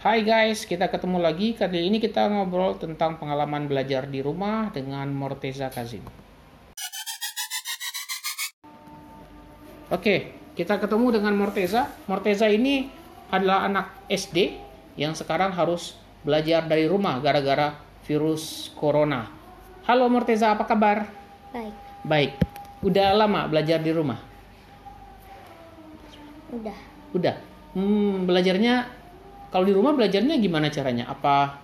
Hai guys, kita ketemu lagi. Kali ini kita ngobrol tentang pengalaman belajar di rumah dengan Morteza Kazim. Oke, kita ketemu dengan Morteza. Morteza ini adalah anak SD yang sekarang harus belajar dari rumah gara-gara virus corona. Halo Morteza, apa kabar? Baik, Baik. Udah lama belajar di rumah? udah. Udah. Hmm, belajarnya kalau di rumah belajarnya gimana caranya? Apa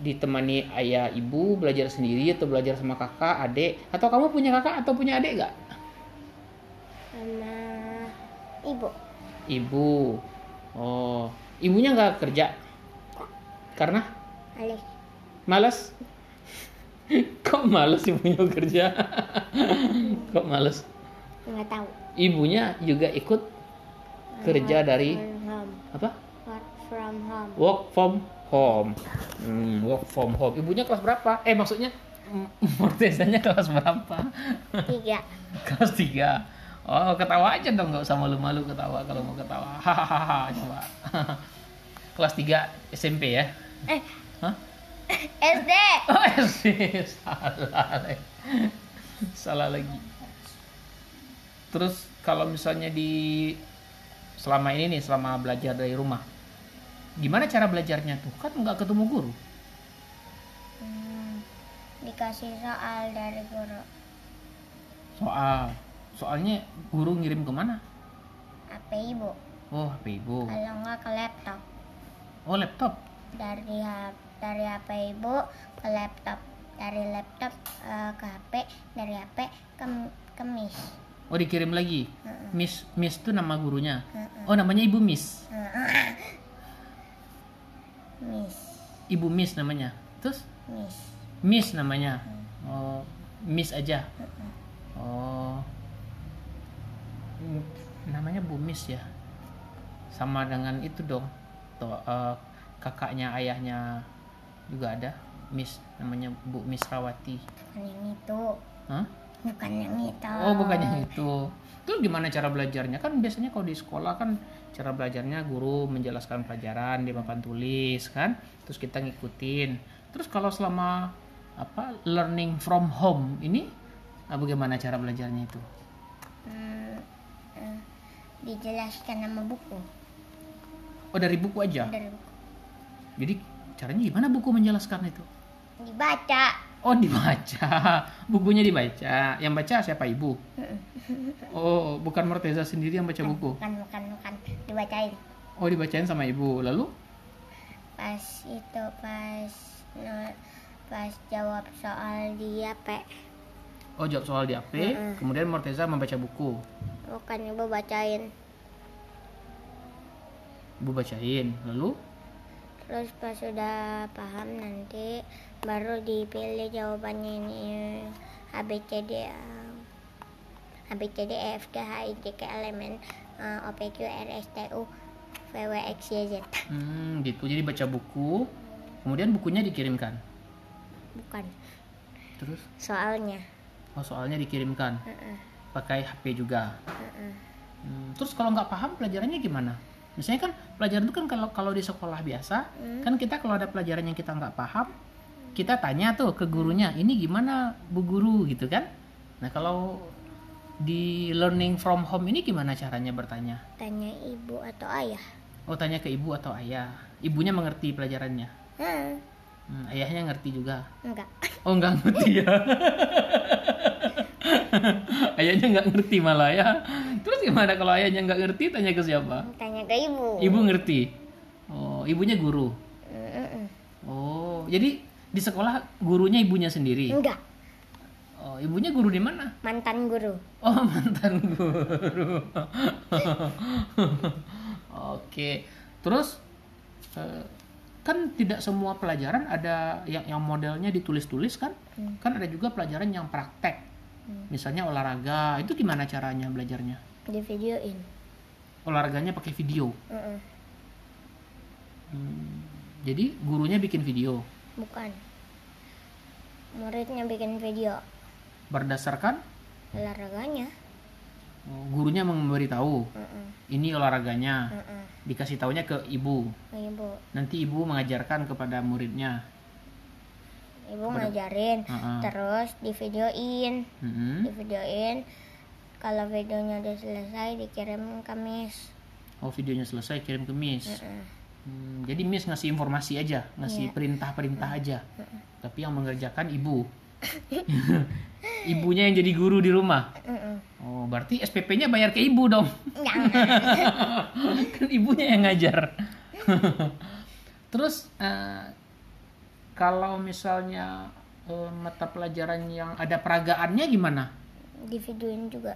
ditemani ayah ibu belajar sendiri atau belajar sama kakak, adik? Atau kamu punya kakak atau punya adik gak? Sama ibu. Ibu. Oh, ibunya nggak kerja? Karena Alex. malas? Kok malas ibunya kerja? Kok malas? Nggak tahu. Ibunya juga ikut kerja dari home. apa? Work from home. Work from home. Hmm, work from home. Ibunya kelas berapa? Eh maksudnya Mortezanya kelas berapa? Tiga. kelas 3. Oh, ketawa aja dong, nggak usah malu-malu ketawa kalau mau ketawa. Hahaha, coba. kelas 3 SMP ya? Eh, Hah? SD. Oh, SD. Salah lagi. Salah lagi. Terus kalau misalnya di selama ini nih, selama belajar dari rumah, gimana cara belajarnya tuh? Kan nggak ketemu guru. Hmm, dikasih soal dari guru. Soal. Soalnya guru ngirim ke mana? HP ibu. Oh, HP ibu. Kalau nggak ke laptop. Oh, laptop. Dari dari HP ibu ke laptop. Dari laptop eh, ke HP. Dari HP ke ke Miss. Oh, dikirim lagi. Heeh. Miss Miss itu nama gurunya. Heeh. Oh, namanya Ibu Miss. Miss. Ibu Miss namanya. Terus Miss. Miss namanya. Oh, Miss aja. Oh. Hmm, Namanya Bu Miss ya. Sama dengan itu dong. Tuh, eh, kakaknya ayahnya juga ada. Miss namanya Bu Miss Rawati. Bukan yang itu. Hah? Bukan yang itu. Oh, bukannya itu. Terus gimana cara belajarnya? Kan biasanya kalau di sekolah kan cara belajarnya guru menjelaskan pelajaran di papan tulis kan, terus kita ngikutin. Terus kalau selama apa learning from home ini bagaimana cara belajarnya itu? Hmm, eh, dijelaskan nama buku Oh dari buku aja. dari buku Jadi caranya gimana buku menjelaskan itu? dibaca Oh dibaca, bukunya dibaca. Yang baca siapa ibu? Oh bukan Morteza sendiri yang baca buku. bukan bukan bukan dibacain Oh dibacain sama ibu. Lalu? pas itu pas pas jawab soal di HP Oh jawab soal di HP, Mm-mm. kemudian Morteza membaca buku. bukan ibu bacain Ibu bacain, lalu terus pas sudah paham nanti baru dipilih jawabannya ini A B C D eh, A B C D E F G H I J K L M N eh, O P Q R S T U V W X Y Z hmm, gitu. Jadi baca buku, kemudian bukunya dikirimkan. bukan Terus, soalnya oh soalnya dikirimkan, Heeh, pakai HP juga. heeh. Hmm, terus kalau nggak paham pelajarannya gimana? Misalnya kan pelajaran itu kan kalau kalau di sekolah biasa, Hmm. kan kita kalau ada pelajaran yang kita nggak paham, kita tanya tuh ke gurunya, ini gimana bu guru gitu kan? Nah kalau di learning from home ini gimana caranya bertanya? tanya ibu atau ayah Oh tanya ke ibu atau ayah. Ibunya mengerti pelajarannya. Hah, Hmm, ayahnya ngerti juga. enggak Oh nggak ngerti ya. ayahnya nggak ngerti malah ya. Terus gimana kalau ayahnya nggak ngerti? Tanya ke siapa? tanya ke ibu Ibu ngerti. Oh ibunya guru. Mm-mm. Oh jadi di sekolah gurunya ibunya sendiri. enggak Oh ibunya guru di mana? mantan guru Oh mantan guru. Oke. Terus eh, kan tidak semua pelajaran ada yang yang modelnya ditulis-tulis kan? Hmm. Kan ada juga pelajaran yang praktek. Hmm. Misalnya olahraga, itu gimana caranya belajarnya? di videoin Olahraganya pakai video. Mm-mm. Hmm, Jadi gurunya bikin video bukan muridnya bikin video berdasarkan olahraganya gurunya memberitahu Mm-mm. ini olahraganya. Mm-mm. Dikasih taunya ke ibu. ibu Nanti ibu mengajarkan kepada muridnya. ibu ngajarin Heeh. terus di videoin Mm-mm. di videoin kalau videonya udah selesai dikirim ke miss Oh videonya selesai kirim ke Miss. Mm-mm. Hmm, jadi Miss ngasih informasi aja, ngasih Iya. perintah-perintah aja. Tapi yang mengerjakan ibu. Ibunya yang jadi guru di rumah. Mm-mm. Oh, berarti SPP-nya bayar ke ibu dong. Kan ibunya yang ngajar. Terus eh, kalau misalnya eh, mata pelajaran yang ada peragaannya gimana? di videoin juga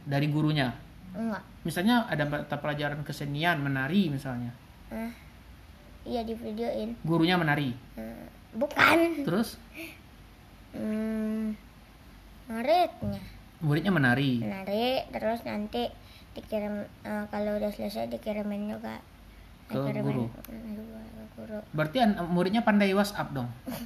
Dari gurunya. enggak Misalnya ada mata pelajaran kesenian, menari misalnya. Hah? iya di videoin Gurunya menari. Hmm, bukan Terus hmm, muridnya muridnya menari. menarik terus nanti dikirim eh, kalau udah selesai dikirimin juga Ke Dikirimin- guru. Mm, ke guru Berarti muridnya pandai WhatsApp dong.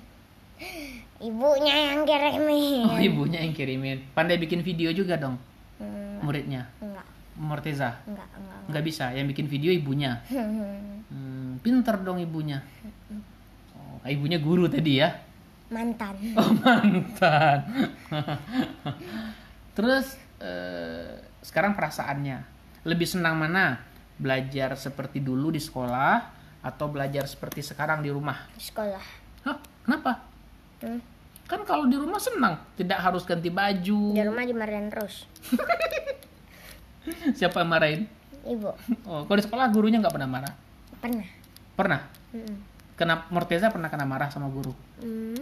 ibunya yang kirimin Oh, ibunya yang kirimin. Pandai bikin video juga dong Hmm, muridnya. enggak Morteza. enggak enggak Nggak bisa, yang bikin video ibunya. Hmm, pinter dong ibunya. Oh, ibunya guru tadi ya. mantan Oh, mantan. Terus eh, sekarang perasaannya lebih senang mana? Belajar seperti dulu di sekolah atau belajar seperti sekarang di rumah? di sekolah Hah? Kenapa? Hmm, Kan kalau di rumah senang, tidak harus ganti baju. di rumah dimarahin terus Siapa yang marahin? ibu Oh, kalau di sekolah gurunya nggak pernah marah. pernah Pernah? Mm-mm. Kena Morteza pernah kena marah sama guru? Hmm,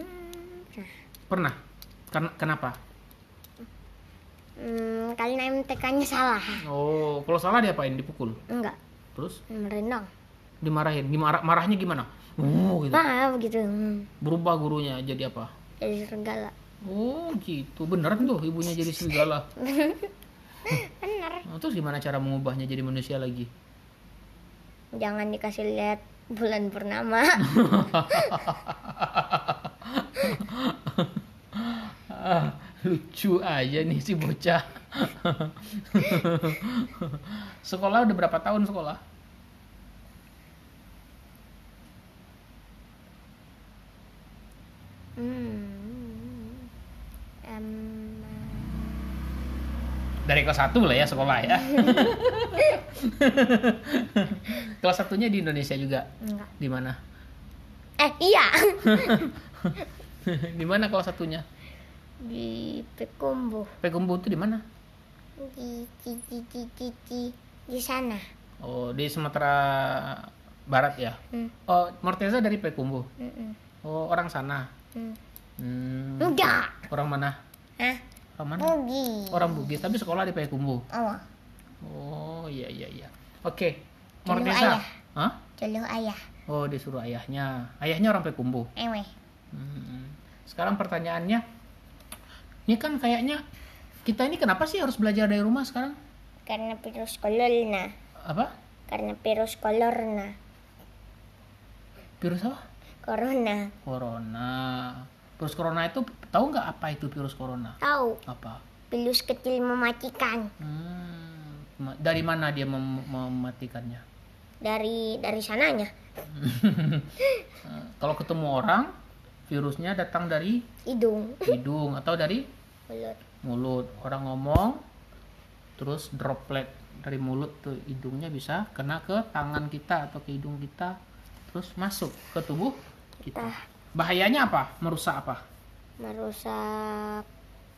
nah. Pernah. Karena kenapa? Hmm, karena MTK-nya salah Oh, kalau salah diapain? Dipukul. enggak Terus merenang dimarahin. Dimarah marahnya gimana? Oh, gitu. maaf gitu Hmm, Berubah gurunya jadi apa? jadi serigala Oh, gitu. Beneran tuh ibunya jadi serigala. Oh, terus gimana cara mengubahnya jadi manusia lagi? jangan dikasih lihat bulan purnama Ah, lucu aja nih si bocah. sekolah udah berapa tahun sekolah? hmm. Dari kelas 1 lah ya sekolah ya. kelas satunya di Indonesia juga. enggak Di mana? eh iya di mana kelas satunya? di Pekumbu Pekumbu itu di mana? di di di di di, di, di sana Oh, di Sumatera Barat ya. hmm. Oh, Morteza dari Pekumbu. mm-mm, Oh, orang sana. hmm. Hmm, enggak orang mana? Hah? Orang mana? Bugi Orang Bugis, tapi sekolah di Payakumbuh. oh Oh, iya iya iya. Oke. Dulu Morteza. ayah. Hah? celuh ayah Oh, disuruh ayahnya. Ayahnya orang Payakumbuh. ewe Hmm. Sekarang pertanyaannya, ini kan kayaknya kita ini kenapa sih harus belajar dari rumah sekarang? karena virus corona Apa? karena virus corona Virus apa? corona Corona. Virus corona itu tahu nggak apa itu virus corona? tahu Apa? virus kecil mematikan Hmm. Dari mana dia mem- mematikannya? dari dari sananya Kalau ketemu orang, virusnya datang dari hidung hidung atau dari mulut mulut. Orang ngomong, terus droplet dari mulut ke hidungnya bisa kena ke tangan kita atau ke hidung kita, terus masuk ke tubuh kita. Bahayanya apa? Merusak apa? merusak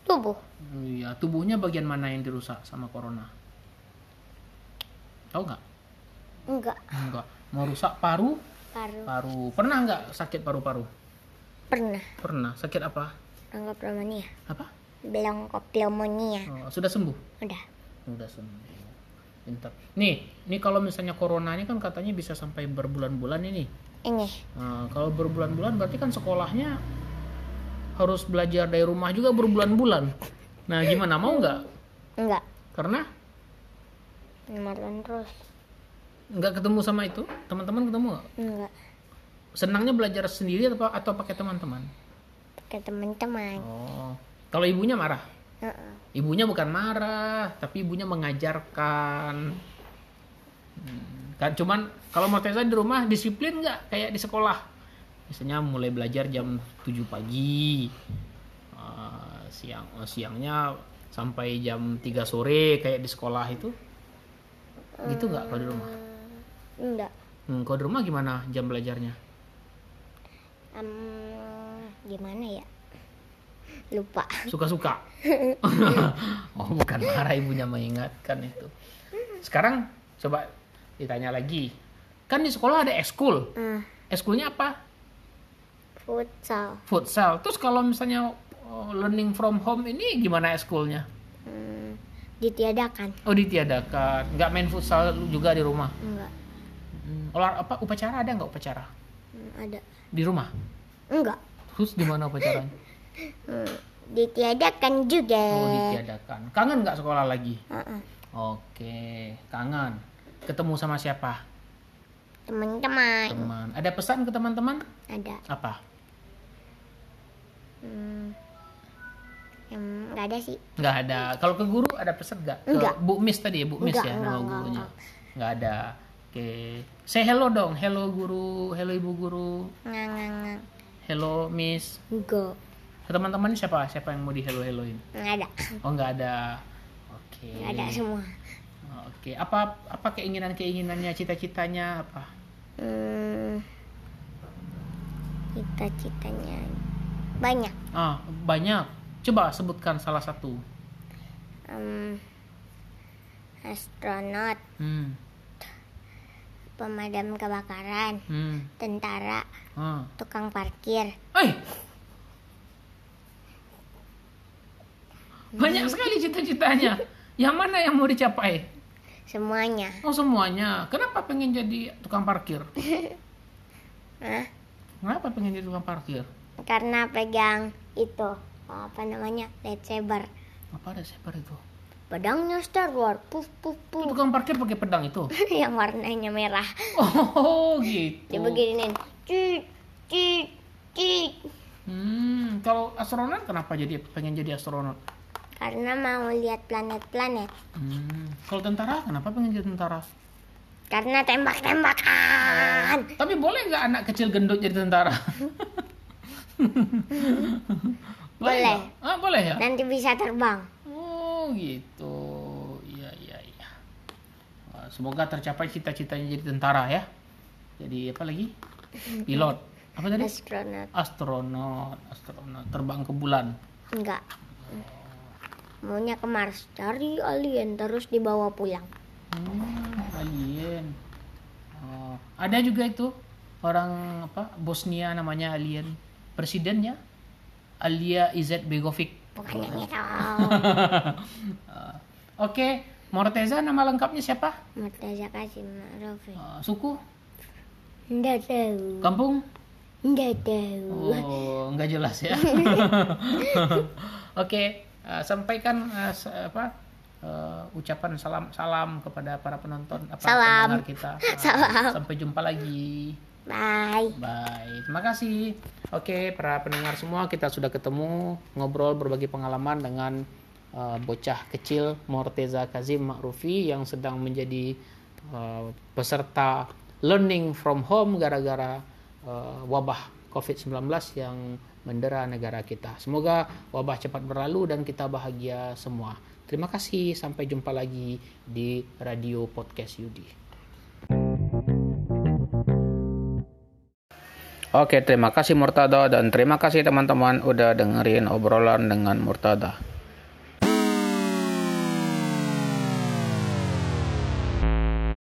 tubuh Iya, tubuhnya bagian mana yang dirusak sama corona? Tahu nggak? enggak Enggak. Merusak paru, paru paru. Pernah nggak sakit paru-paru? pernah Pernah. Sakit apa? anggap pneumonia Apa? bilang pneumonia Oh, sudah sembuh? udah Udah sembuh. Pintar. Nih, nih kalau misalnya corona ini kan katanya bisa sampai berbulan-bulan ini. Ini Nah, kalau berbulan-bulan berarti kan sekolahnya harus belajar dari rumah juga berbulan-bulan. Nah, gimana mau nggak? enggak Karena kemarin terus nggak ketemu sama itu, teman-teman ketemu nggak? enggak Senangnya belajar sendiri atau atau pakai teman-teman? ke teman-teman Oh, kalau ibunya marah, Heeh. Ibunya bukan marah, tapi ibunya mengajarkan. Hmm, Kan cuman kalau Morteza di rumah disiplin nggak kayak di sekolah. Biasanya mulai belajar jam 7 pagi. Eh, siang oh, siangnya sampai jam 3 sore kayak di sekolah itu. Gitu nggak kalau di rumah? Enggak. Hmm, kalau di rumah gimana jam belajarnya? Em, gimana ya? Lupa. Suka-suka. oh, bukan marah ibunya mengingatkan itu. Sekarang coba ditanya lagi. Kan di sekolah ada ekskul. Ah, Ekskulnya apa? futsal. Futsal. Terus kalau misalnya oh, learning from home ini gimana ekskulnya? Hmm, ditiadakan. Oh, ditiadakan. Nggak main futsal juga di rumah. Enggak. Hmm, olah apa upacara ada nggak upacara Hmm, ada. di rumah? Enggak. Terus di mana upacaranya? Hmm, ditiadakan juga. Oh, ditiadakan. Kangen nggak sekolah lagi? Heeh. Oke, kangen. Ketemu sama siapa? Teman-teman Teman. Ada pesan ke teman-teman? ada. Apa? Hmm, yang nggak ada sih. Nggak ada. Kalau ke guru ada pesan? Ke Enggak. Bu Miss tadi ya, Bu Miss Enggak, ya enggak, nama enggak, gurunya. enggak. Nggak ada. Oke. Say hello dong. Hello guru. Hello ibu guru. Nggak, nggak, nggak. Hello Miss. Enggak. Teman-teman siapa? Siapa yang mau di hello helloin? Nggak ada. Oh nggak ada. Oke. Nggak ada semua. Oke. Apa apa keinginan keinginannya, cita-citanya apa? Hmm, cita-citanya banyak. Ah banyak. Coba sebutkan salah satu. Em, astronot, Hmm. pemadam kebakaran, Hmm. tentara, Ah. tukang parkir. Eh. Banyak sekali cita-citanya. Yang mana yang mau dicapai? Semuanya. Oh semuanya. Kenapa pengen jadi tukang parkir? Hah? Kenapa pengen jadi tukang parkir? Karena pegang itu apa namanya lightsaber. Apa sebar itu? Pedangnya Star Wars, puf puf puf, tukang parkir pakai pedang itu. yang warnanya merah. Oh gitu. Dia beginin, cik cik cik. Hmm, kalau astronot kenapa jadi pengen jadi astronot? Karena mau lihat planet-planet. Hmm, kalau tentara kenapa pengen jadi tentara? Karena tembak-tembakan. Tapi boleh nggak anak kecil gendut jadi tentara? Boleh. nggak? Ah, boleh ya? Nanti bisa terbang. Oh gitu, iya iya iya. Semoga tercapai cita-citanya jadi tentara ya. Jadi apa lagi? Pilot. Apa tadi? Astronot. Astronot, astronot terbang ke bulan. Enggak. Maunya ke Mars, cari alien terus dibawa pulang. Hmm, alien. Oh, ada juga itu orang apa? Bosnia namanya alien. Presidennya Alia Izet Begovic. Bukan yang itu. Ah, Oke, Morteza nama lengkapnya siapa? Murtaza Kasim Ma'rufi. Ah, suku? Enggak tahu. Kampung? Enggak tahu. Oh, nggak jelas ya. Oke, eh, sampaikan se- apa eh, ucapan salam salam kepada para penonton apa Salam. pendengar kita. Ah, Salam. Sampai jumpa lagi. Bye. Bye. Terima kasih. Oke, para pendengar semua, kita sudah ketemu ngobrol berbagi pengalaman dengan eh, bocah kecil Morteza Kazim Ma'rufi yang sedang menjadi eh, peserta learning from home gara-gara eh, wabah COVID-19 yang mendera negara kita. Semoga wabah cepat berlalu dan kita bahagia semua. Terima kasih, sampai jumpa lagi di Radio Podcast Yudi. Oke, terima kasih Murtada dan terima kasih teman-teman udah dengerin obrolan dengan Murtada.